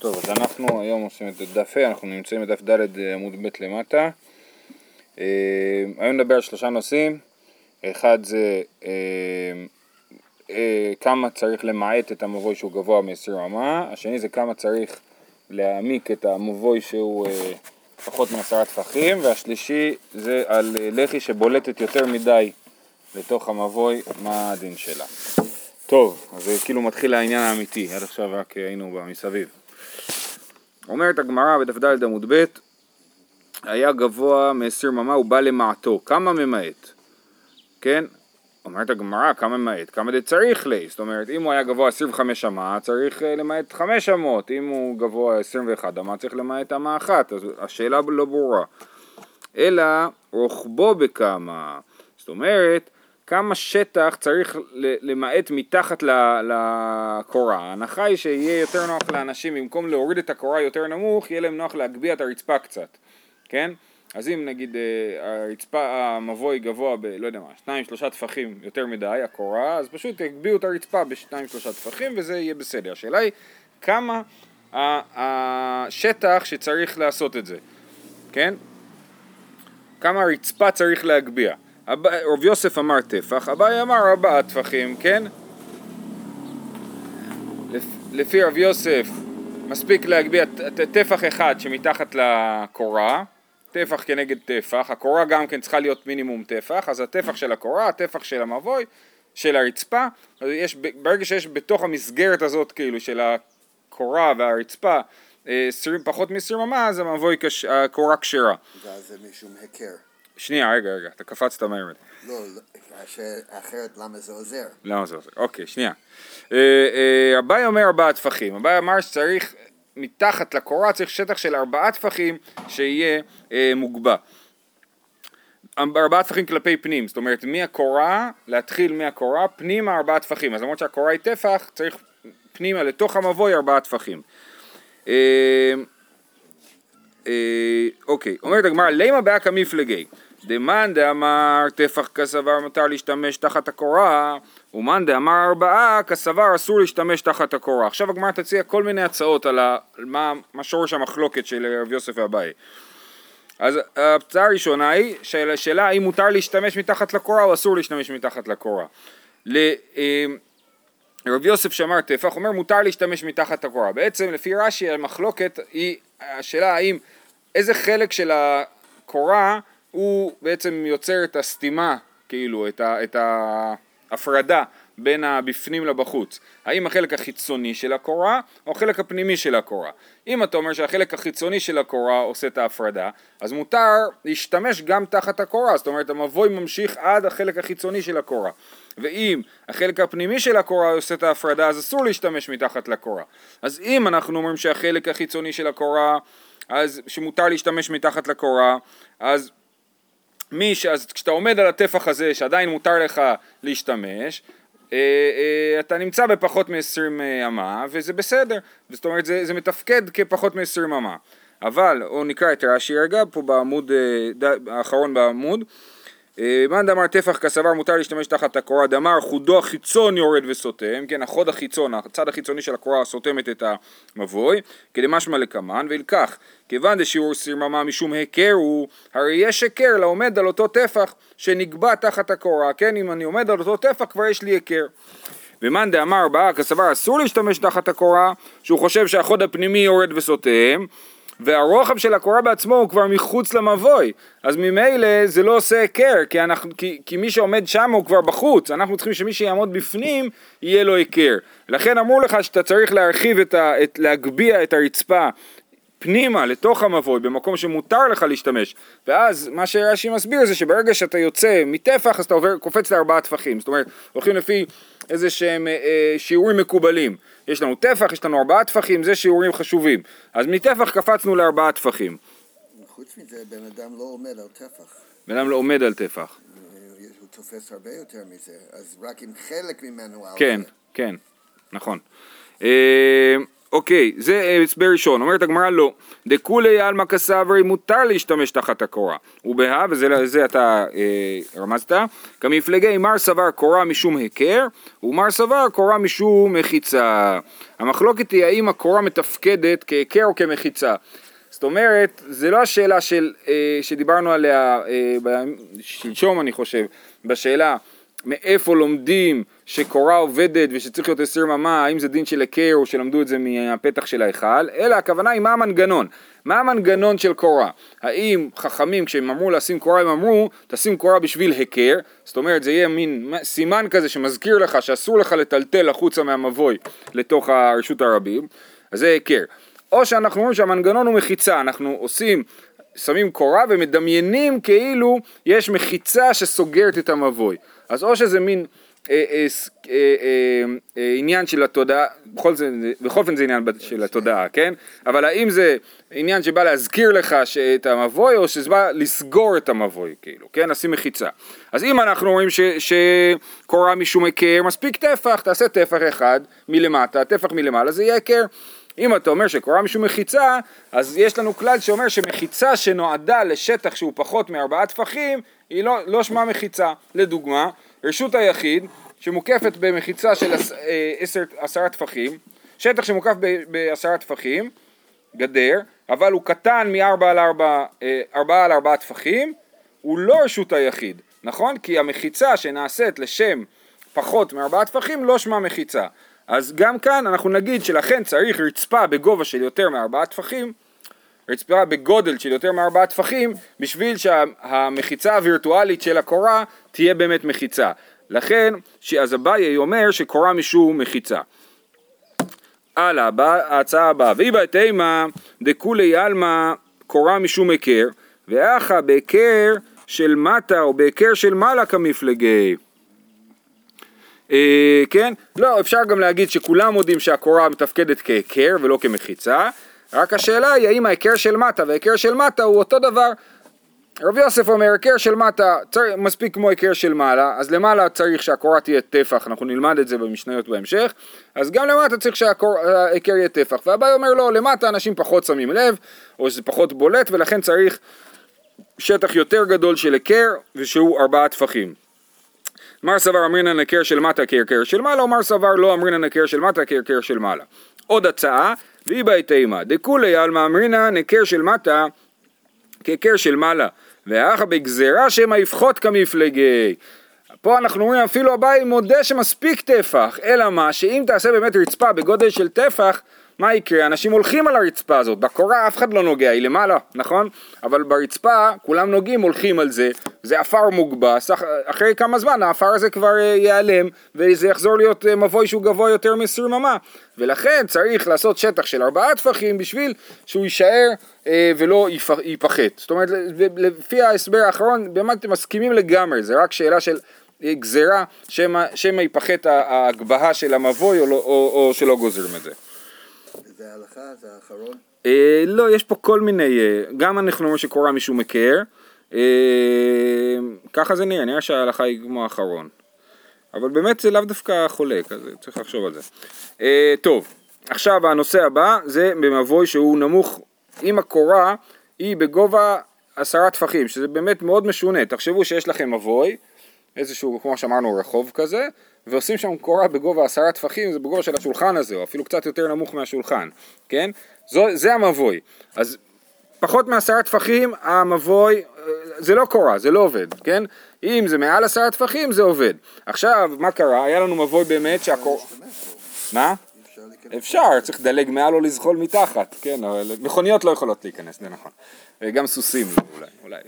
טוב, אז אנחנו היום עושים את דף ה', אנחנו נמצאים בדף ד' עמוד ב' למטה. אה, היום נדבר על שלושה נושאים, אחד זה אה, אה, כמה צריך למעט את המבוי שהוא גבוה מ-20 רמה, השני זה כמה צריך להעמיק את המבוי שהוא פחות מעשרה טפחים, והשלישי זה על לחי שבולטת יותר מדי לתוך המבוי, מה הדין שלה. טוב, אז כאילו מתחיל העניין האמיתי, עד עכשיו רק היינו מסביב. אומרת הגמרא בדף ד' עמוד ב', היה גבוה מ-20 ממה, הוא בא למעטו. כמה ממעט? כן? אומרת הגמרא, כמה ממעט? כמה דה צריך לי? זאת אומרת, אם הוא היה גבוה 25 אמה, צריך אה, למעט 5 אמות. אם הוא גבוה 21 אמה, צריך למעט אמה אחת. אז השאלה לא ברורה. אלא רוחבו בכמה. זאת אומרת, כמה שטח צריך למעט מתחת לקורה. ההנחה היא שיהיה יותר נוח לאנשים, במקום להוריד את הקורה יותר נמוך, יהיה להם נוח להגביה את הרצפה קצת, כן? אז אם נגיד אה, הרצפה, המבוי גבוה ב... לא יודע מה, שניים שלושה טפחים יותר מדי, הקורה, אז פשוט יגביהו את הרצפה בשניים שלושה טפחים וזה יהיה בסדר. השאלה היא כמה השטח שצריך לעשות את זה, כן? כמה הרצפה צריך להגביה. רב יוסף אמר טפח, אביי אמר ארבעה טפחים, כן? לפי רב יוסף מספיק להגביה טפח אחד שמתחת לקורה, טפח כנגד טפח, הקורה גם כן צריכה להיות מינימום טפח, אז הטפח של הקורה, הטפח של המבוי, של הרצפה, יש, ברגע שיש בתוך המסגרת הזאת כאילו של הקורה והרצפה 20, פחות מ-20 אמה, אז המבוי, הקורה כשרה. ואז זה משום היכר. שנייה, רגע, רגע, אתה קפצת מהר. לא, אחרת למה זה עוזר? למה זה עוזר? אוקיי, שנייה. אה, אה, אביי אומר ארבעה טפחים. אביי אמר שצריך, מתחת לקורה צריך שטח של ארבעה טפחים שיהיה אה, מוגבה. ארבעה טפחים כלפי פנים, זאת אומרת מהקורה, להתחיל מהקורה, פנימה ארבעה טפחים. אז למרות שהקורה היא טפח, צריך פנימה לתוך המבוי ארבעה טפחים. אוקיי, אומרת הגמרא, לימה באקא מפלגי. דמאן דאמר טפח כסבר מותר להשתמש תחת הקורה ומאן דאמר ארבעה כסבר אסור להשתמש תחת הקורה. עכשיו הגמרא תציע כל מיני הצעות על מה, מה שורש המחלוקת של רב יוסף ואביי. אז ההצעה הראשונה היא של השאלה האם מותר להשתמש מתחת לקורה או אסור להשתמש מתחת לקורה. אה, רב יוסף שאמר טפח אומר מותר להשתמש מתחת הקורה. בעצם לפי רש"י המחלוקת היא השאלה האם איזה חלק של הקורה הוא בעצם יוצר את הסתימה, כאילו, את, ה, את ההפרדה בין הבפנים לבחוץ. האם החלק החיצוני של הקורה או החלק הפנימי של הקורה. אם אתה אומר שהחלק החיצוני של הקורה עושה את ההפרדה, אז מותר להשתמש גם תחת הקורה, זאת אומרת המבוי ממשיך עד החלק החיצוני של הקורה. ואם החלק הפנימי של הקורה עושה את ההפרדה, אז אסור להשתמש מתחת לקורה. אז אם אנחנו אומרים שהחלק החיצוני של הקורה, אז שמותר להשתמש מתחת לקורה, אז מי ש... אז כשאתה עומד על הטפח הזה שעדיין מותר לך להשתמש, אה, אה, אתה נמצא בפחות מ-20 אה, אמה וזה בסדר, זאת אומרת זה, זה מתפקד כפחות מ-20 אמה. אבל, או נקרא את רש"י רגע, פה בעמוד, האחרון בעמוד, מאן דאמר טפח כסבר מותר להשתמש תחת הקורה, דאמר חודו החיצון יורד וסותם, כן, החוד החיצון, הצד החיצוני של הקורה סותמת את המבוי, כדמשמע לקמן, וילקח, כיוון דשיעור סרממה משום היכר הוא, הרי יש היכר לעומד על אותו טפח שנקבע תחת הקורה, כן, אם אני עומד על אותו טפח כבר יש לי היכר. ומאן דאמר באה כסבר אסור להשתמש תחת הקורה, שהוא חושב שהחוד הפנימי יורד וסותם, והרוחב של הקורה בעצמו הוא כבר מחוץ למבוי, אז ממילא זה לא עושה היכר, כי, כי, כי מי שעומד שם הוא כבר בחוץ, אנחנו צריכים שמי שיעמוד בפנים יהיה לו היכר. לכן אמרו לך שאתה צריך להרחיב את ה... את, להגביה את הרצפה פנימה לתוך המבוי במקום שמותר לך להשתמש. ואז מה שרש"י מסביר זה שברגע שאתה יוצא מטפח אז אתה עובר, קופץ לארבעה טפחים. זאת אומרת הולכים לפי איזה שהם אה, אה, שיעורים מקובלים. יש לנו טפח, יש לנו ארבעה טפחים, זה שיעורים חשובים. אז מטפח קפצנו לארבעה טפחים. חוץ מזה בן אדם לא עומד על טפח. בן אדם לא עומד על טפח. אה, הוא תופס הרבה יותר מזה. אז רק עם חלק ממנו כן, כן, נכון. אה, אוקיי, זה אה, הסבר ראשון, אומרת הגמרא לא, דכולי עלמא כסברי מותר להשתמש תחת הקורה, ובהא, וזה אתה אה, רמזת, כמפלגי מר סבר קורה משום היכר, ומר סבר קורה משום מחיצה. המחלוקת היא האם הקורה מתפקדת כהיכר או כמחיצה. זאת אומרת, זה לא השאלה של, אה, שדיברנו עליה שלשום אני חושב, בשאלה מאיפה לומדים שקורה עובדת ושצריך להיות עשרים אמה, האם זה דין של היכר או שלמדו את זה מהפתח של ההיכל, אלא הכוונה היא מה המנגנון, מה המנגנון של קורה, האם חכמים כשהם אמרו לשים קורה הם אמרו תשים קורה בשביל היכר, זאת אומרת זה יהיה מין סימן כזה שמזכיר לך שאסור לך לטלטל החוצה מהמבוי לתוך הרשות הרבים, אז זה היכר, או שאנחנו אומרים שהמנגנון הוא מחיצה, אנחנו עושים שמים קורה ומדמיינים כאילו יש מחיצה שסוגרת את המבוי. אז או שזה מין אה, אה, אה, עניין של התודעה, בכל, זה, בכל אופן זה עניין של התודעה, כן? אבל האם זה עניין שבא להזכיר לך את המבוי או שזה בא לסגור את המבוי, כאילו, כן? לשים מחיצה. אז אם אנחנו רואים שקורה משום היכר, מספיק טפח, תעשה טפח אחד מלמטה, טפח מלמעלה, זה יהיה היכר. אם אתה אומר שקורה משום מחיצה, אז יש לנו כלל שאומר שמחיצה שנועדה לשטח שהוא פחות מארבעה טפחים, היא לא, לא שמה מחיצה. לדוגמה, רשות היחיד שמוקפת במחיצה של עש, אה, עשר, עשרה טפחים, שטח שמוקף בעשרה טפחים, גדר, אבל הוא קטן מארבעה על ארבעה, אה, ארבעה על ארבעה טפחים, הוא לא רשות היחיד, נכון? כי המחיצה שנעשית לשם פחות מארבעה טפחים לא שמה מחיצה. אז גם כאן אנחנו נגיד שלכן צריך רצפה בגובה של יותר מארבעה טפחים, רצפה בגודל של יותר מארבעה טפחים, בשביל שהמחיצה הווירטואלית של הקורה תהיה באמת מחיצה. לכן, אז אביי אומר שקורה משום מחיצה. הלאה, ההצעה הבאה, ואי בתימה דכולי עלמא קורה משום היכר, ואחא בהיכר של מטה או בהיכר של מעלה כמפלגי. אה, כן? לא, אפשר גם להגיד שכולם מודים שהקורה מתפקדת כהיכר ולא כמחיצה, רק השאלה היא האם ההיכר של מטה וההיכר של מטה הוא אותו דבר. רבי יוסף אומר, היכר של מטה צר... מספיק כמו היכר של מעלה, אז למעלה צריך שהקורה תהיה טפח, אנחנו נלמד את זה במשניות בהמשך, אז גם למטה צריך שההיכר יהיה טפח, והבאי אומר לא, למטה אנשים פחות שמים לב, או שזה פחות בולט, ולכן צריך שטח יותר גדול של היכר, ושהוא ארבעה טפחים. מר סבר אמרינן היכר של מטה כהיכר של מעלה, או מר סבר לא אמרינן היכר של מטה כהיכר של מעלה. עוד הצעה, והיא בהתאמה, דכולי עלמא אמרינן היכר של מטה כהיכר של מעלה, ואחא בגזירה שמא יפחות כמפלגי. פה אנחנו רואים אפילו הבית מודה שמספיק טפח, אלא מה, שאם תעשה באמת רצפה בגודל של טפח, מה יקרה? אנשים הולכים על הרצפה הזאת, בקורה אף אחד לא נוגע, היא למעלה, נכון? אבל ברצפה כולם נוגעים, הולכים על זה, זה עפר מוגבס, אחרי כמה זמן העפר הזה כבר אה, ייעלם, וזה יחזור להיות אה, מבוי שהוא גבוה יותר מ-20 אמה, ולכן צריך לעשות שטח של ארבעה טפחים בשביל שהוא יישאר אה, ולא ייפחת. זאת אומרת, לפי ההסבר האחרון, באמת אתם מסכימים לגמרי, זה רק שאלה של... גזירה שמא ייפחת ההגבהה של המבוי או, לא, או, או שלא גוזרים את זה. ההלכה? זה האחרון? אה, לא, יש פה כל מיני, אה, גם אנחנו אומרים שקורה משום היכר, אה, ככה זה נראה, נראה שההלכה היא כמו האחרון. אבל באמת זה לאו דווקא חולק, אז צריך לחשוב על זה. אה, טוב, עכשיו הנושא הבא זה במבוי שהוא נמוך, אם הקורה היא בגובה עשרה טפחים, שזה באמת מאוד משונה. תחשבו שיש לכם מבוי, איזשהו, כמו שאמרנו, רחוב כזה, ועושים שם קורה בגובה עשרה טפחים, זה בגובה של השולחן הזה, או אפילו קצת יותר נמוך מהשולחן, כן? זו, זה המבוי. אז פחות מעשרה טפחים, המבוי, אה, זה לא קורה, זה לא עובד, כן? אם זה מעל עשרה טפחים, זה עובד. עכשיו, מה קרה? היה לנו מבוי באמת שהקור... מה? אפשר, צריך לדלג מעל או לזחול מתחת, כן, אבל מכוניות לא יכולות להיכנס, זה נכון. גם סוסים אולי, אולי.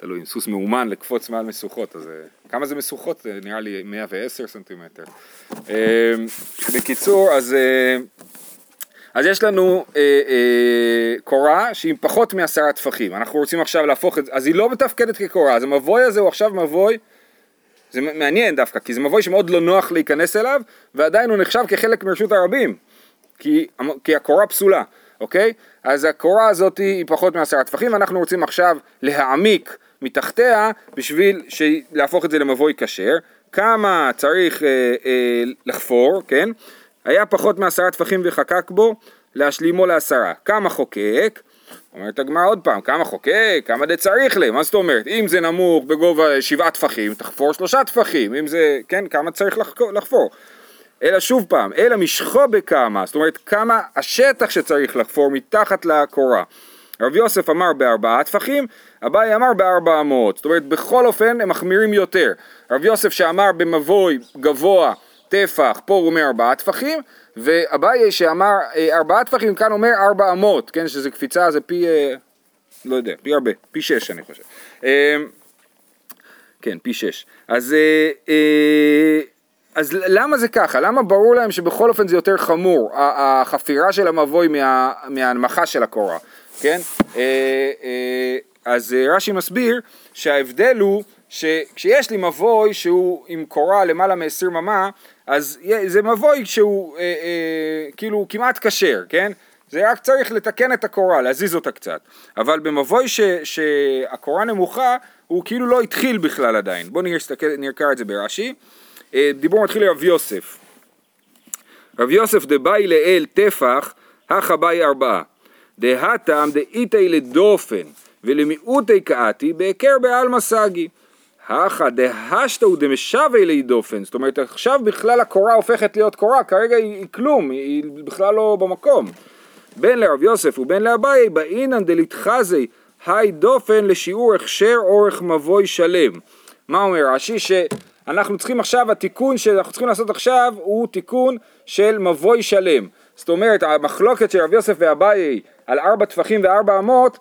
תלוי, סוס מאומן לקפוץ מעל משוכות, אז אה, כמה זה משוכות? נראה לי 110 סנטימטר. אה, בקיצור, אז, אה, אז יש לנו קורה שהיא פחות מעשרה טפחים, אנחנו רוצים עכשיו להפוך את זה, אז היא לא מתפקדת כקורה, אז המבוי הזה הוא עכשיו מבוי, זה מעניין דווקא, כי זה מבוי שמאוד לא נוח להיכנס אליו, ועדיין הוא נחשב כחלק מרשות הרבים, כי, כי הקורה פסולה. אוקיי? אז הקורה הזאת היא פחות מעשרה טפחים, ואנחנו רוצים עכשיו להעמיק מתחתיה בשביל להפוך את זה למבוי כשר. כמה צריך אה, אה, לחפור, כן? היה פחות מעשרה טפחים וחקק בו, להשלימו לעשרה. כמה חוקק? אומרת הגמרא עוד פעם, כמה חוקק? כמה דה צריך להם? מה זאת אומרת? אם זה נמוך בגובה שבעה טפחים, תחפור שלושה טפחים, אם זה, כן, כמה צריך לחפור? אלא שוב פעם, אלא משכו בכמה, זאת אומרת כמה השטח שצריך לחפור מתחת לקורה. רב יוסף אמר בארבעה טפחים, אביי אמר בארבע אמות, זאת אומרת בכל אופן הם מחמירים יותר. רב יוסף שאמר במבוי גבוה טפח, פה הוא אומר ארבעה טפחים, ואביי שאמר אה, ארבעה טפחים, כאן אומר ארבע אמות, כן, שזה קפיצה, זה פי, אה, לא יודע, פי הרבה, פי שש אני חושב. אה, כן, פי שש. אז, אז למה זה ככה? למה ברור להם שבכל אופן זה יותר חמור, החפירה של המבוי מה, מההנמכה של הקורה, כן? אה, אה, אז אה, רש"י מסביר שההבדל הוא שכשיש לי מבוי שהוא עם קורה למעלה מ-20 אמה, אז זה מבוי שהוא כאילו כמעט כשר, כן? זה רק צריך לתקן את הקורה, להזיז אותה קצת. אבל במבוי ש, שהקורה נמוכה, הוא כאילו לא התחיל בכלל עדיין. בואו נקרא את זה ברש"י. דיבור מתחיל לרב יוסף. רב יוסף דבאי לאל טפח, הכא באי ארבעה. דהתם דאיתי לדופן ולמיעוטי קאתי בהיכר בעלמא סגי. הכא דהשתאו דמשווה לי דופן, זאת אומרת עכשיו בכלל הקורה הופכת להיות קורה, כרגע היא, כלום, היא, בכלל לא במקום. בין לרב יוסף ובין לאביי באינן דליתחזי היי דופן לשיעור הכשר אורך מבוי שלם. מה אומר רש"י? שאנחנו צריכים עכשיו, התיקון שאנחנו צריכים לעשות עכשיו הוא תיקון של מבוי שלם. זאת אומרת, המחלוקת של רב יוסף ואביי על ארבע טפחים וארבע אמות,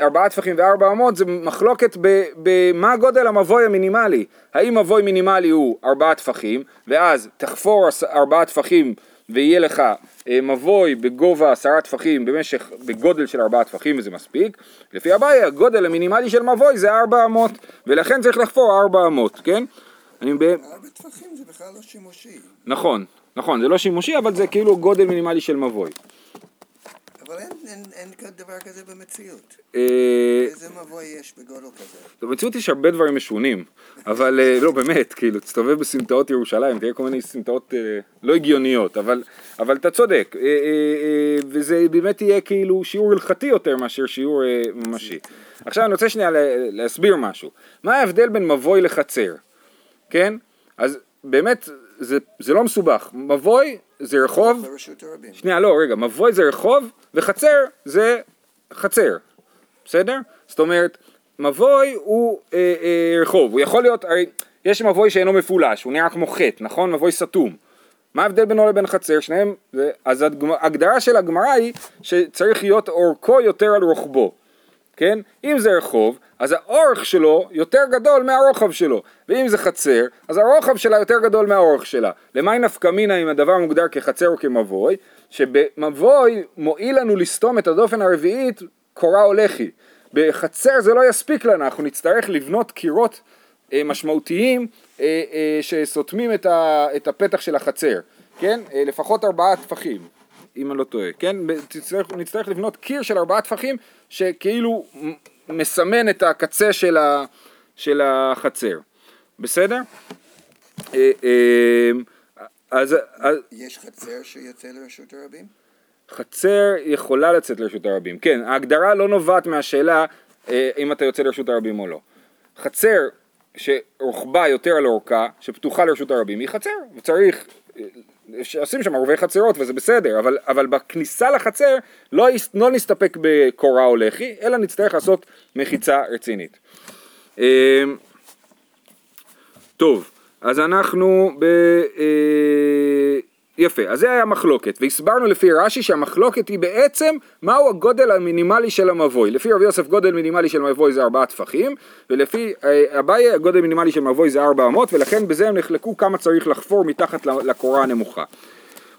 ארבעה טפחים וארבע אמות זה מחלוקת במה גודל המבוי המינימלי. האם מבוי מינימלי הוא ארבעה טפחים, ואז תחפור ארבעה טפחים ויהיה לך אה, מבוי בגובה עשרה טפחים במשך, בגודל של ארבעה טפחים וזה מספיק. לפי אביי הגודל המינימלי של מבוי זה ארבע אמות, ולכן צריך לחפור ארבע אמות, כן? אני ב... ארבע טפחים זה בכלל לא שימושי. נכון, נכון, זה לא שימושי, אבל זה כאילו גודל מינימלי של מבוי. אבל אין, אין, אין דבר כזה במציאות. אה, איזה מבוי יש בגודל כזה? במציאות יש הרבה דברים משונים, אבל אה, לא באמת, כאילו, תסתובב בסמטאות ירושלים, תראה כל מיני סמטאות אה, לא הגיוניות, אבל, אבל אתה צודק, וזה באמת יהיה כאילו שיעור הלכתי יותר מאשר שיעור ממשי. עכשיו אני רוצה שנייה לה- להסביר משהו. מה ההבדל בין מבוי לחצר, כן? אז באמת, זה, זה לא מסובך. מבוי זה רחוב. שנייה, לא, רגע, מבוי זה רחוב, וחצר זה חצר, בסדר? זאת אומרת, מבוי הוא אה, אה, רחוב, הוא יכול להיות, הרי יש מבוי שאינו מפולש, הוא נראה כמו חטא, נכון? מבוי סתום. מה ההבדל בינו לבין חצר? שניהם, זה, אז ההגדרה של הגמרא היא שצריך להיות אורכו יותר על רוחבו. כן? אם זה רחוב, אז האורך שלו יותר גדול מהרוחב שלו, ואם זה חצר, אז הרוחב שלה יותר גדול מהאורך שלה. למי נפקא מינה אם הדבר מוגדר כחצר או כמבוי? שבמבוי מועיל לנו לסתום את הדופן הרביעית קורה או לחי. בחצר זה לא יספיק לנו, אנחנו נצטרך לבנות קירות אה, משמעותיים אה, אה, שסותמים את, ה, את הפתח של החצר, כן? אה, לפחות ארבעה טפחים. אם אני לא טועה, כן? תצטרך, נצטרך לבנות קיר של ארבעה טפחים שכאילו מסמן את הקצה של, ה, של החצר, בסדר? אה, אה, אז, אז יש חצר שיוצא לרשות הרבים? חצר יכולה לצאת לרשות הרבים, כן, ההגדרה לא נובעת מהשאלה אה, אם אתה יוצא לרשות הרבים או לא. חצר שרוחבה יותר על אורכה, שפתוחה לרשות הרבים, היא חצר, וצריך, אה, עושים שם ערבי חצרות וזה בסדר, אבל, אבל בכניסה לחצר לא, לא נסתפק בקורה או לחי, אלא נצטרך לעשות מחיצה רצינית. אה, טוב, אז אנחנו ב... יפה, אז זה היה מחלוקת, והסברנו לפי רש"י שהמחלוקת היא בעצם מהו הגודל המינימלי של המבוי. לפי רבי יוסף גודל מינימלי של מבוי זה ארבעה טפחים, ולפי אה, אביי הגודל מינימלי של מבוי זה ארבע אמות, ולכן בזה הם נחלקו כמה צריך לחפור מתחת לקורה הנמוכה.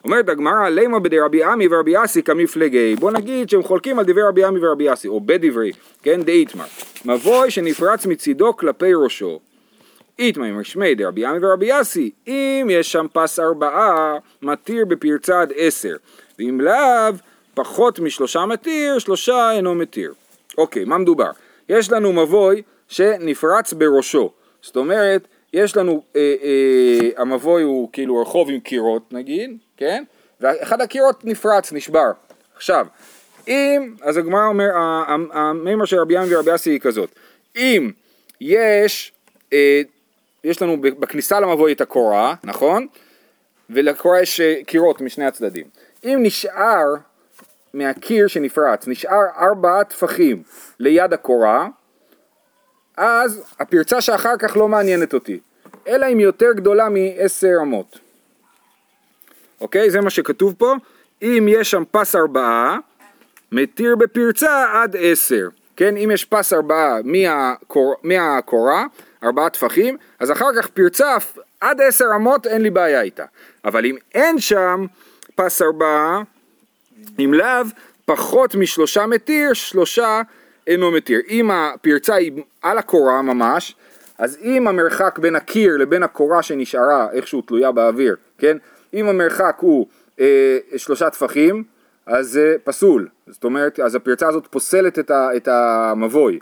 אומרת הגמרא, לימה בדרבי עמי ורבי אסי כמפלגי. בוא נגיד שהם חולקים על דברי רבי עמי ורבי אסי, או בדברי, כן, דאיתמר. מבוי שנפרץ מצידו כלפי ראשו. איתמא עם שמי דרבי עמי ורבי אסי, אם יש שם פס ארבעה, מתיר בפרצה עד עשר, ואם לאו, פחות משלושה מתיר, שלושה אינו מתיר. אוקיי, מה מדובר? יש לנו מבוי שנפרץ בראשו, זאת אומרת, יש לנו, אה, אה, המבוי הוא כאילו רחוב עם קירות נגיד, כן? ואחד הקירות נפרץ, נשבר. עכשיו, אם, אז הגמרא אומר, המימר של רבי ים ורבי אסי היא כזאת, אם יש, אה, יש לנו בכניסה למבוי את הקורה, נכון? ולקורה יש אה, קירות משני הצדדים. אם נשאר מהקיר שנפרץ, נשאר ארבעה טפחים ליד הקורה, אז הפרצה שאחר כך לא מעניינת אותי, אלא אם יותר גדולה מעשר אמות. אוקיי? זה מה שכתוב פה. אם יש שם פס ארבעה, מתיר בפרצה עד עשר. כן? אם יש פס ארבעה מהקור... מהקורה, ארבעה טפחים, אז אחר כך פרצה עד עשר אמות אין לי בעיה איתה. אבל אם אין שם פס ארבעה, אם לאו, פחות משלושה מתיר, שלושה אינו מתיר. אם הפרצה היא על הקורה ממש, אז אם המרחק בין הקיר לבין הקורה שנשארה איכשהו תלויה באוויר, כן? אם המרחק הוא אה, שלושה טפחים, אז זה פסול. זאת אומרת, אז הפרצה הזאת פוסלת את, ה, את המבוי.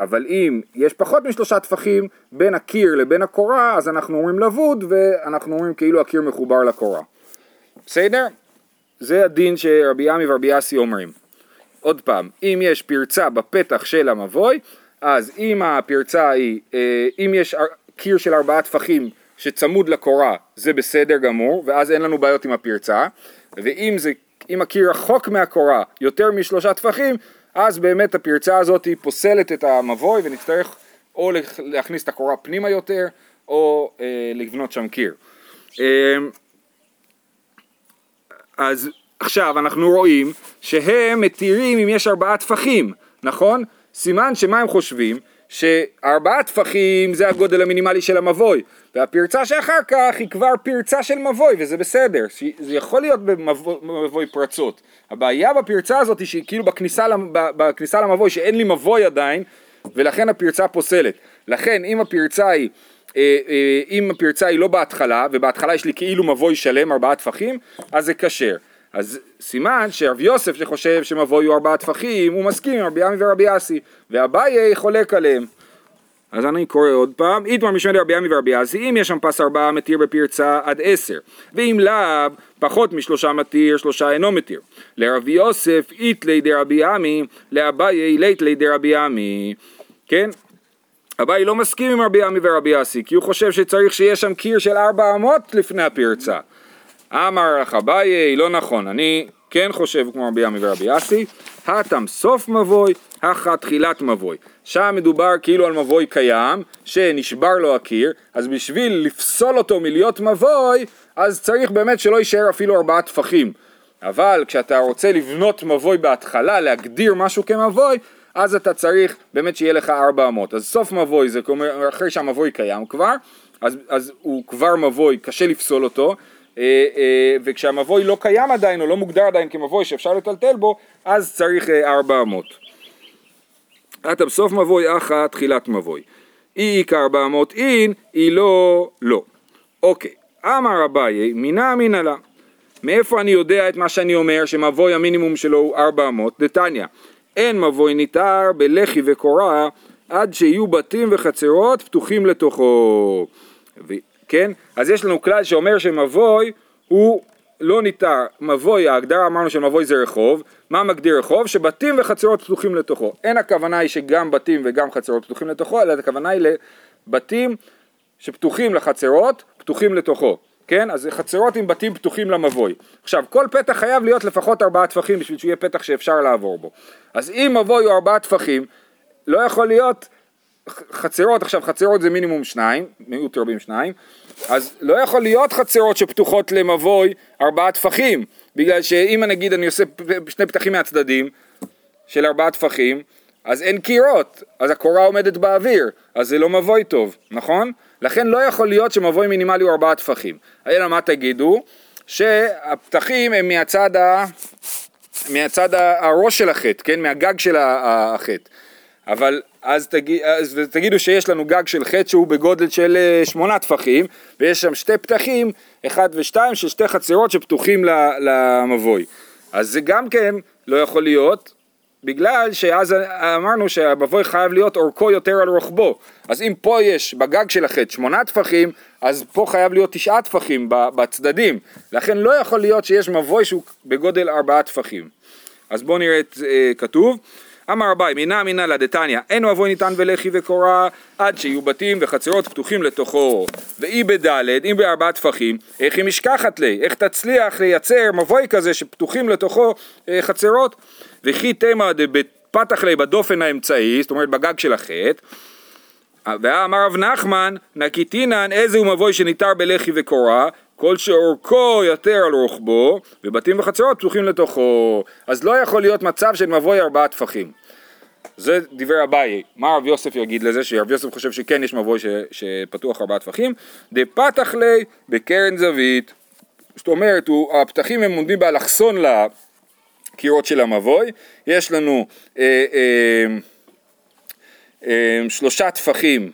אבל אם יש פחות משלושה טפחים בין הקיר לבין הקורה, אז אנחנו אומרים לבוד, ואנחנו אומרים כאילו הקיר מחובר לקורה. בסדר? זה הדין שרבי עמי ורבי אסי אומרים. עוד פעם, אם יש פרצה בפתח של המבוי, אז אם הפרצה היא, אה, אם יש קיר של ארבעה טפחים שצמוד לקורה, זה בסדר גמור, ואז אין לנו בעיות עם הפרצה, ואם זה, אם הקיר רחוק מהקורה יותר משלושה טפחים, אז באמת הפרצה הזאת היא פוסלת את המבוי ונצטרך או להכניס את הקורה פנימה יותר, או אה, לבנות שם קיר. אה, אז עכשיו אנחנו רואים שהם מתירים אם יש ארבעה טפחים, נכון? סימן שמה הם חושבים? שארבעה טפחים זה הגודל המינימלי של המבוי והפרצה שאחר כך היא כבר פרצה של מבוי וזה בסדר, זה יכול להיות במבוי פרצות. הבעיה בפרצה הזאת היא שהיא כאילו בכניסה, בכניסה למבוי שאין לי מבוי עדיין ולכן הפרצה פוסלת. לכן אם הפרצה היא אה, אה, אם הפרצה היא לא בהתחלה ובהתחלה יש לי כאילו מבוי שלם ארבעה טפחים אז זה כשר אז סימן שרב יוסף שחושב שמבוא יהיו ארבעה טפחים, הוא מסכים עם רבי עמי ורבי אסי, ואביי חולק עליהם. אז אני קורא עוד פעם, איתמר משמעי רבי עמי ורבי אסי, אם יש שם פס ארבעה מתיר בפרצה עד עשר, ואם לאו, פחות משלושה מתיר, שלושה אינו מתיר. לרבי יוסף אית לידי רבי עמי, לאביי לית לידי רבי עמי. כן? אביי לא מסכים עם רבי עמי ורבי אסי, כי הוא חושב שצריך שיהיה שם קיר של ארבע אמות לפני הפרצה. אמר לך אביי, לא נכון, אני כן חושב כמו רבי עמי ורבי אסי, הטם סוף מבוי, הכה תחילת מבוי. שם מדובר כאילו על מבוי קיים, שנשבר לו הקיר, אז בשביל לפסול אותו מלהיות מבוי, אז צריך באמת שלא יישאר אפילו ארבעה טפחים. אבל כשאתה רוצה לבנות מבוי בהתחלה, להגדיר משהו כמבוי, אז אתה צריך באמת שיהיה לך ארבע אמות. אז סוף מבוי זה כלומר אחרי שהמבוי קיים כבר, אז, אז הוא כבר מבוי, קשה לפסול אותו, וכשהמבוי לא קיים עדיין או לא מוגדר עדיין כמבוי שאפשר לטלטל בו, אז צריך אה, ארבע אמות. עתה בסוף מבוי אחת תחילת מבוי. אי איכא ארבע אמות אין, אי לא לא. אוקיי, אמר אביי, מינה אמינא לה. מאיפה אני יודע את מה שאני אומר שמבוי המינימום שלו הוא ארבע אמות? דתניא, אין מבוי ניתר בלחי וקורה עד שיהיו בתים וחצרות פתוחים לתוכו. כן? אז יש לנו כלל שאומר שמבוי הוא לא ניתר, מבוי, ההגדרה אמרנו שמבוי זה רחוב, מה מגדיר רחוב? שבתים וחצרות פתוחים לתוכו. אין הכוונה היא שגם בתים וגם חצרות פתוחים לתוכו, אלא הכוונה היא לבתים שפתוחים לחצרות, פתוחים לתוכו. כן? אז חצרות עם בתים פתוחים למבוי. עכשיו, כל פתח חייב להיות לפחות ארבעה טפחים בשביל שיהיה פתח שאפשר לעבור בו. אז אם מבוי הוא ארבעה טפחים, לא יכול להיות חצרות, עכשיו חצרות זה מינימום שניים, מיעוט רבים שניים, אז לא יכול להיות חצרות שפתוחות למבוי ארבעה טפחים, בגלל שאם נגיד אני עושה שני פתחים מהצדדים של ארבעה טפחים, אז אין קירות, אז הקורה עומדת באוויר, אז זה לא מבוי טוב, נכון? לכן לא יכול להיות שמבוי מינימלי הוא ארבעה טפחים. אלא מה תגידו? שהפתחים הם מהצד, ה... מהצד הראש של החטא, כן? מהגג של החטא. אבל אז, תגיד, אז תגידו שיש לנו גג של חטא שהוא בגודל של אה, שמונה טפחים ויש שם שתי פתחים, אחד ושתיים, של שתי חצרות שפתוחים למבוי. אז זה גם כן לא יכול להיות בגלל שאז אמרנו שהמבוי חייב להיות אורכו יותר על רוחבו. אז אם פה יש בגג של החטא שמונה טפחים, אז פה חייב להיות תשעה טפחים בצדדים. לכן לא יכול להיות שיש מבוי שהוא בגודל ארבעה טפחים. אז בואו נראה את אה, כתוב. אמר אביי, מינה מינה לדתניא, אין מבוי ניתן ולחי וקורה עד שיהיו בתים וחצרות פתוחים לתוכו. ואי בדלת, אם בארבעה טפחים, איך היא משכחת לי? איך תצליח לייצר מבוי כזה שפתוחים לתוכו אה, חצרות? וכי תימא דפתח לי בדופן האמצעי, זאת אומרת בגג של החטא. ואמר רב נחמן, נקיטינן איזה הוא מבוי שניתר בלחי וקורה, כל שאורכו יותר על רוחבו, ובתים וחצרות פתוחים לתוכו. אז לא יכול להיות מצב של מבוי ארבעה טפחים. זה דברי אביי. מה רב יוסף יגיד לזה? שרב יוסף חושב שכן יש מבוי ש, שפתוח ארבעה טפחים. דפתח לי בקרן זווית. זאת אומרת, הוא, הפתחים הם עומדים באלכסון לקירות של המבוי. יש לנו אה, אה, אה, שלושה טפחים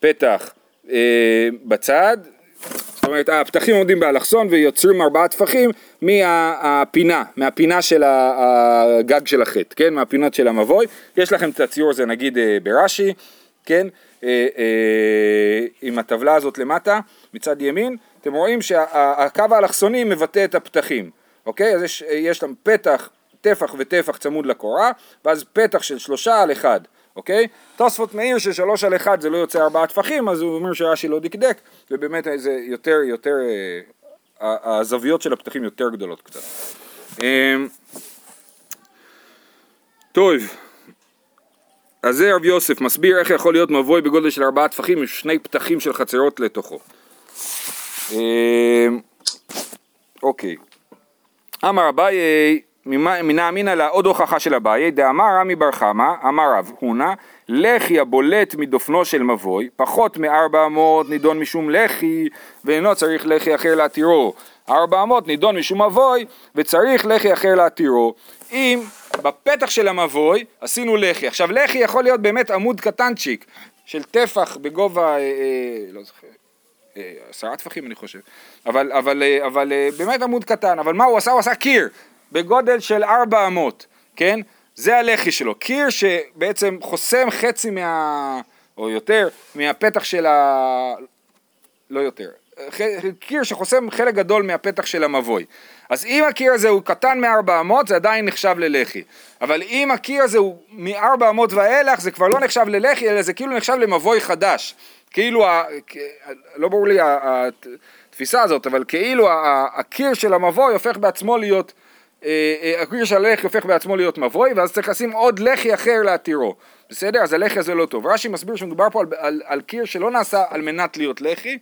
פתח אה, בצד, זאת אומרת הפתחים עומדים באלכסון ויוצרים ארבעה טפחים מהפינה, מהפינה של הגג של החטא, כן? מהפינות של המבוי. יש לכם את הציור הזה נגיד אה, ברש"י, כן? אה, אה, עם הטבלה הזאת למטה, מצד ימין, אתם רואים שהקו האלכסוני מבטא את הפתחים, אוקיי? אז יש, יש להם פתח, טפח וטפח צמוד לקורה, ואז פתח של שלושה על אחד. אוקיי? תוספות מעיר ששלוש על אחד זה לא יוצא ארבעה טפחים, אז הוא אומר שרש"י לא דקדק, ובאמת זה יותר, יותר, אה, הזוויות של הפתחים יותר גדולות קצת. אה, טוב, אז זה רב יוסף מסביר איך יכול להיות מבוי בגודל של ארבעה טפחים עם שני פתחים של חצרות לתוכו. אה, אוקיי. אמר אביי מנה אמינא לה עוד הוכחה של אביי, דאמר רמי בר חמא, אמר רב הונא, לחי הבולט מדופנו של מבוי, פחות מארבע אמות נידון משום לחי, ואינו צריך לחי אחר להתירו. ארבע אמות נידון משום מבוי, וצריך לחי אחר להתירו. אם בפתח של המבוי עשינו לחי, עכשיו לחי יכול להיות באמת עמוד קטנצ'יק, של טפח בגובה, אה, אה, לא זוכר, אה, עשרה טפחים אני חושב, אבל, אבל, אה, אבל אה, באמת עמוד קטן, אבל מה הוא עשה? הוא עשה קיר, בגודל של ארבע אמות, כן? זה הלחי שלו, קיר שבעצם חוסם חצי מה... או יותר, מהפתח של ה... לא יותר, קיר שחוסם חלק גדול מהפתח של המבוי. אז אם הקיר הזה הוא קטן מארבע אמות זה עדיין נחשב ללחי. אבל אם הקיר הזה הוא מארבע אמות ואילך זה כבר לא נחשב ללחי אלא זה כאילו נחשב למבוי חדש. כאילו, ה... לא ברור לי התפיסה הזאת, אבל כאילו הקיר של המבוי הופך בעצמו להיות אה, אה, הקיר של הלחי הופך בעצמו להיות מבוי, ואז צריך לשים עוד לחי אחר להתירו. בסדר? אז הלחי הזה לא טוב. רש"י מסביר שמדובר פה על, על, על קיר שלא נעשה על מנת להיות לחי,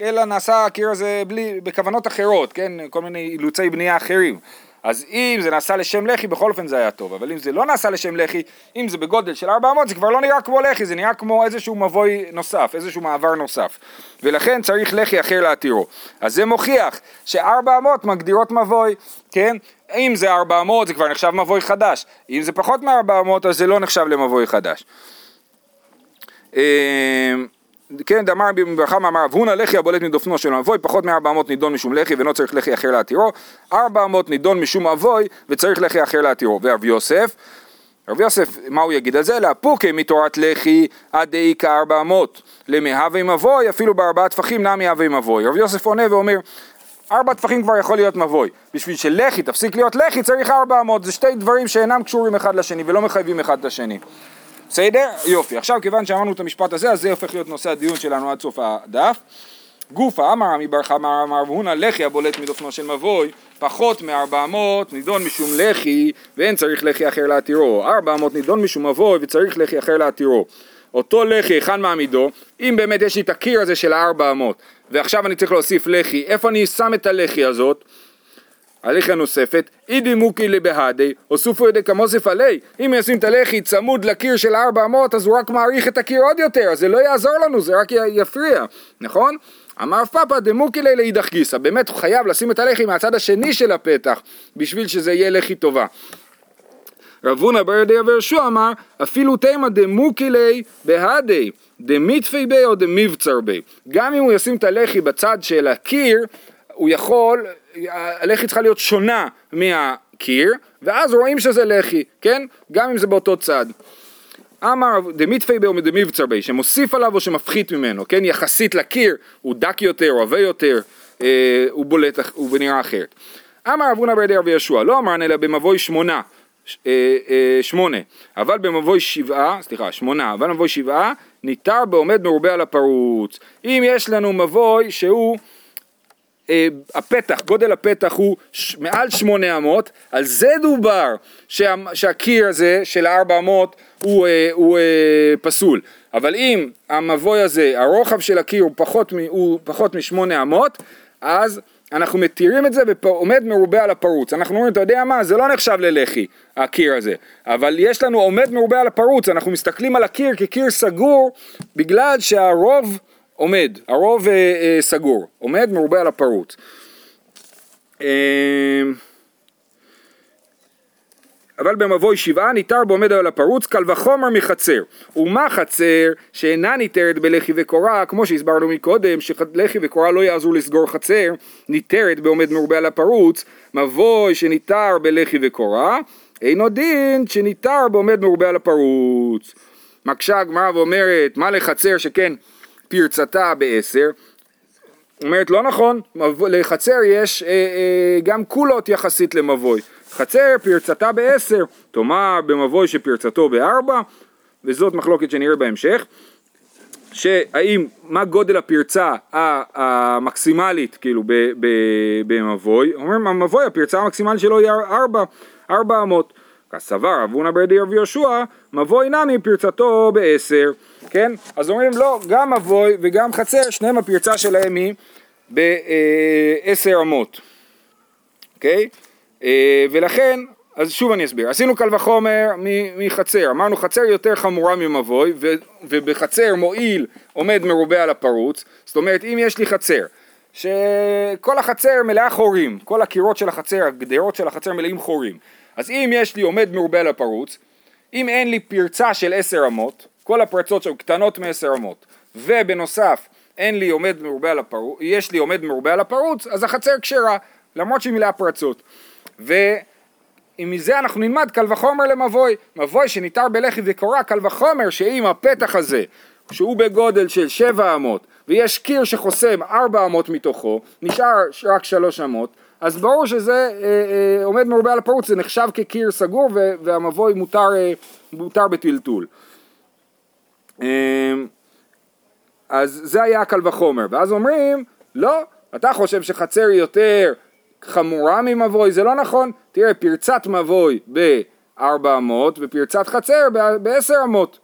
אלא נעשה הקיר הזה בלי, בכוונות אחרות, כן? כל מיני אילוצי בנייה אחרים. אז אם זה נעשה לשם לחי, בכל אופן זה היה טוב, אבל אם זה לא נעשה לשם לחי, אם זה בגודל של 400, זה כבר לא נראה כמו לחי, זה נראה כמו איזשהו מבוי נוסף, איזשהו מעבר נוסף. ולכן צריך לחי אחר להתירו. אז זה מוכיח ש-400 מגדירות מבוי, כן? אם זה 400 זה כבר נחשב מבוי חדש, אם זה פחות מ-400 אז זה לא נחשב למבוי חדש. כן, דאמר ברכה מאמר רב הונא לחי הבולט מדופנו של מבוי, פחות מ-400 נידון משום לחי ואינו צריך לחי אחר להתירו, 400 נידון משום מבוי וצריך לחי אחר להתירו. ורב יוסף, רב יוסף, מה הוא יגיד על זה? לאפוקי מתורת לחי עד דאיכא 400, למהווה מבוי, אפילו בארבעה טפחים נמי הווה מבוי. רב יוסף עונה ואומר, ארבע טפחים כבר יכול להיות מבוי. בשביל שלחי תפסיק להיות לחי צריך 400, זה שתי דברים שאינם קשורים אחד לשני ולא מחייבים אחד את השני. בסדר? יופי. עכשיו כיוון שאמרנו את המשפט הזה, אז זה הופך להיות נושא הדיון שלנו עד סוף הדף. גופה אמר עמי בר חמא אמר הונא לחי הבולט מדופנו של מבוי פחות מארבע אמות נידון משום לחי ואין צריך לחי אחר להתירו ארבע אמות נידון משום מבוי וצריך לחי אחר להתירו אותו לחי היכן מעמידו אם באמת יש לי את הקיר הזה של הארבע אמות ועכשיו אני צריך להוסיף לחי איפה אני שם את הלחי הזאת הלחי הנוספת, אידי מוקי לבהדי, הוסופו ידי כמוסף עלי, אם ישים את הלחי צמוד לקיר של ארבע אמות, אז הוא רק מעריך את הקיר עוד יותר, אז זה לא יעזור לנו, זה רק יפריע, נכון? אמר פאפא דמוקי לי לאידך גיסא, באמת הוא חייב לשים את הלחי מהצד השני של הפתח, בשביל שזה יהיה לחי טובה. רב הונא בר ידי יהושע אמר, אפילו תימא דמוקי לי בהדי, דמיתפי בי או דמיבצר בי. גם אם הוא ישים את הלחי בצד של הקיר, הוא יכול הלחי צריכה להיות שונה מה, קיר, ואז רואים שזה לחי, כן? גם אם זה באותו צד. אמר דמיתפי בי ומדמיבצר בי, שמוסיף עליו או שמפחית ממנו, כן? יחסית לקיר, הוא דק יותר, הוא עבה יותר, אה, הוא בולט, הוא נראה אחרת. אמר אבונה בידי רבי יהושע, לא אמרן אלא במבוי שמונה, אה, אה, שמונה, אבל במבוי שבעה, סליחה, שמונה, אבל במבוי שבעה, ניתר בעומד מרובה על הפרוץ. אם יש לנו מבוי שהוא הפתח, גודל הפתח הוא ש, מעל שמונה אמות, על זה דובר שה, שהקיר הזה של הארבע אמות הוא, אה, הוא אה, פסול. אבל אם המבוי הזה, הרוחב של הקיר הוא פחות, מ, הוא פחות משמונה אמות, אז אנחנו מתירים את זה ועומד מרובה על הפרוץ. אנחנו אומרים, אתה יודע מה, זה לא נחשב ללחי, הקיר הזה. אבל יש לנו עומד מרובה על הפרוץ, אנחנו מסתכלים על הקיר כקיר סגור, בגלל שהרוב עומד, הרוב אה, אה, סגור, עומד מרובה על הפרוץ. אה, אבל במבוי שבעה ניתר בעומד על הפרוץ קל וחומר מחצר. ומה חצר שאינה ניתרת בלחי וקורה, כמו שהסברנו מקודם, שלחי וקורה לא יעזרו לסגור חצר, ניתרת בעומד מרובה על הפרוץ, מבוי שניתר בלחי וקורה, אינו דין שניתר בעומד מרובה על הפרוץ. מקשה הגמרא ואומרת, מה לחצר שכן פרצתה בעשר? אומרת לא נכון, לחצר יש אה, אה, גם קולות יחסית למבוי. חצר פרצתה בעשר, תאמר במבוי שפרצתו בארבע, וזאת מחלוקת שנראה בהמשך, שהאם, מה גודל הפרצה המקסימלית כאילו במבוי, אומרים המבוי הפרצה המקסימלית שלו היא ארבע, ארבע אמות, כסבר אבונה ברדי רבי יהושע, מבוי נמי פרצתו בעשר, כן? אז אומרים לא, גם מבוי וגם חצר, שניהם הפרצה שלהם היא בעשר אמות, אוקיי? אה, ולכן, אז שוב אני אסביר, עשינו קל וחומר מחצר, אמרנו חצר יותר חמורה ממבוי ובחצר מועיל עומד מרובה על הפרוץ, זאת אומרת אם יש לי חצר שכל החצר מלאה חורים, כל הקירות של החצר, הגדרות של החצר מלאים חורים, אז אם יש לי עומד מרובה על הפרוץ, אם אין לי פרצה של עשר אמות, כל הפרצות שהן קטנות מעשר אמות, ובנוסף אין לי עומד מרובה על הפרוץ, יש לי עומד מרובה על הפרוץ, אז החצר כשרה, למרות שהיא מלאה פרצות. ומזה אנחנו נלמד קל וחומר למבוי, מבוי שניתר בלחי וקורה קל וחומר שאם הפתח הזה שהוא בגודל של שבע אמות ויש קיר שחוסם ארבע אמות מתוכו, נשאר רק שלוש אמות, אז ברור שזה אה, אה, עומד מרובה על הפרוץ, זה נחשב כקיר סגור והמבוי מותר, אה, מותר בטלטול. אה, אז זה היה קל וחומר, ואז אומרים, לא, אתה חושב שחצר יותר חמורה ממבוי, זה לא נכון. תראה, פרצת מבוי בארבע אמות ופרצת חצר בעשר אמות.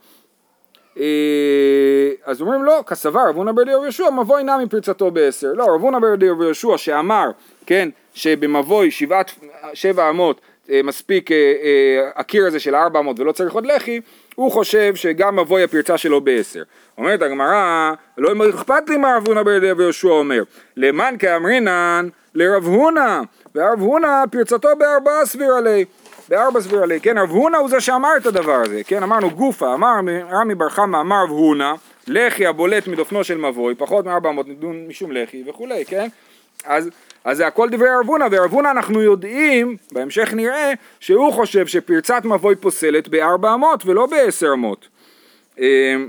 אה, אז אומרים לא, כסבר רבונה בר דיו יהושע, מבוי נע מפרצתו בעשר. לא, רבונה בר דיו יהושע שאמר, כן, שבמבוי שבעת, שבע אמות אה, מספיק אה, הקיר הזה של ארבע אמות ולא צריך עוד לחי, הוא חושב שגם מבוי הפרצה שלו בעשר. אומרת הגמרא, לא אכפת לי מה רבונה בר דיו יהושע אומר, למען כאמרינן לרב הונא, ורב הונא פרצתו בארבעה סבירה לי, בארבע סבירה לי, כן, רב הונא הוא זה שאמר את הדבר הזה, כן, אמרנו גופה, אמר רמי בר חמא, אמר רב הונא, לחי הבולט מדופנו של מבוי, פחות מארבע מאות נדון משום לחי וכולי, כן, אז, אז זה הכל דברי רב הונא, ורב הונא אנחנו יודעים, בהמשך נראה, שהוא חושב שפרצת מבוי פוסלת בארבע אמות ולא בעשר אמות. אמ,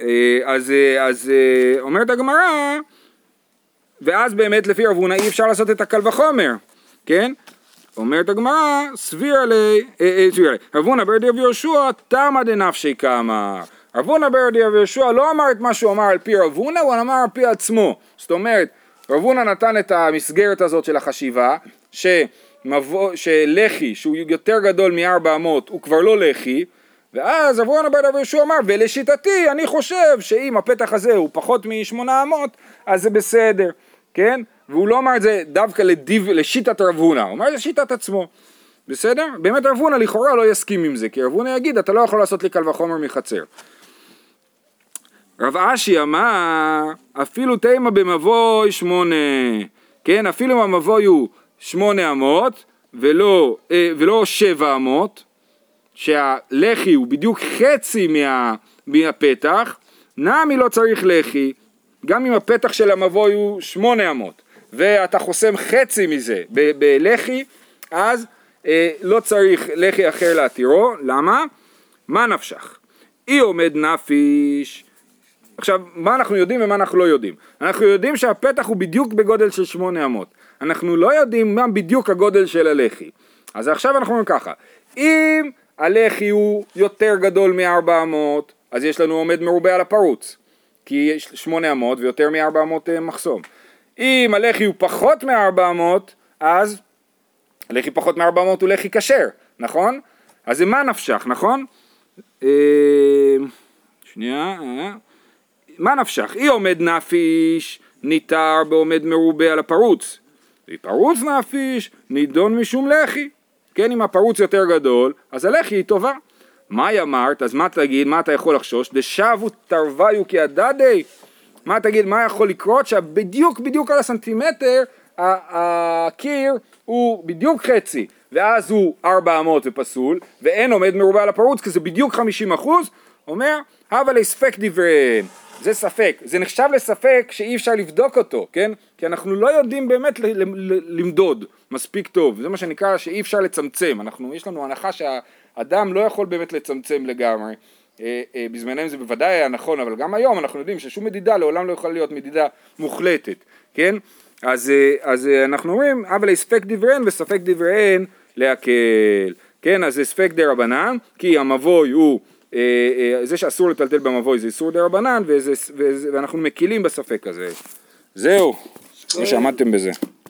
אה, אז, אה, אז אה, אומרת הגמרא ואז באמת לפי רב הונא אי אפשר לעשות את הקל וחומר, כן? אומרת הגמרא, סביר לי, אה, אה, סביר לי, רב הונא ברדי רבי יהושע, תמא דנפשי כאמר. רב הונא ברדי רבי יהושע לא אמר את מה שהוא אמר על פי רב הונא, הוא אמר על פי עצמו. זאת אומרת, רב הונא נתן את המסגרת הזאת של החשיבה, שמבוא, שלחי, שהוא יותר גדול מארבע אמות, הוא כבר לא לחי, ואז רב הונא ברדי רבי יהושע אמר, ולשיטתי אני חושב שאם הפתח הזה הוא פחות משמונה אמות, אז זה בסדר. כן? והוא לא אמר את זה דווקא לדיב, לשיטת רב הונא, הוא אמר את זה לשיטת עצמו. בסדר? באמת רב הונא לכאורה לא יסכים עם זה, כי רב הונא יגיד אתה לא יכול לעשות לי קל וחומר מחצר. רב אשי אמר אפילו תימא במבוי שמונה, כן? אפילו אם המבוי הוא שמונה אמות ולא, אה, ולא שבע אמות, שהלחי הוא בדיוק חצי מה, מהפתח, נמי לא צריך לחי, גם אם הפתח של המבוי הוא שמונה אמות, ואתה חוסם חצי מזה בלחי, אז אה, לא צריך לחי אחר להתירו, למה? מה נפשך? אי עומד נפיש, עכשיו, מה אנחנו יודעים ומה אנחנו לא יודעים? אנחנו יודעים שהפתח הוא בדיוק בגודל של שמונה אמות. אנחנו לא יודעים מה בדיוק הגודל של הלחי. אז עכשיו אנחנו אומרים ככה, אם הלחי הוא יותר גדול מארבע אמות, אז יש לנו עומד מרובה על הפרוץ. כי יש שמונה אמות ויותר מארבע אמות אה, מחסום. אם הלחי הוא פחות מארבע אמות, אז לחי פחות מארבע אמות הוא לחי כשר, נכון? אז זה מה נפשך, נכון? אה, שנייה, אה. מה נפשך? אי עומד נפיש, ניתר בעומד מרובה על הפרוץ. ופרוץ נפיש, נידון משום לחי. כן, אם הפרוץ יותר גדול, אז הלחי היא טובה. מאי אמרת, אז מה תגיד, מה אתה יכול לחשוש? דשבו תרוויו כהדדי. מה תגיד, מה יכול לקרות? שבדיוק בדיוק על הסנטימטר הקיר הוא בדיוק חצי, ואז הוא 400 ופסול, ואין עומד מרובה על הפרוץ, כי זה בדיוק 50 אחוז, אומר, הווה לספק דבריהם. זה ספק, זה נחשב לספק שאי אפשר לבדוק אותו, כן? כי אנחנו לא יודעים באמת למדוד מספיק טוב, זה מה שנקרא שאי אפשר לצמצם, אנחנו, יש לנו הנחה שהאדם לא יכול באמת לצמצם לגמרי, אה, אה, בזמננו זה בוודאי היה נכון, אבל גם היום אנחנו יודעים ששום מדידה לעולם לא יכולה להיות מדידה מוחלטת, כן? אז, אה, אז אה, אנחנו אומרים, אבל הספק דבריהן וספק דבריהן להקל, כן? אז זה ספק דה רבנן, כי המבוי הוא זה שאסור לטלטל במבוי זה איסור דה רבנן ואנחנו מקילים בספק הזה. זהו, כמו שעמדתם בזה.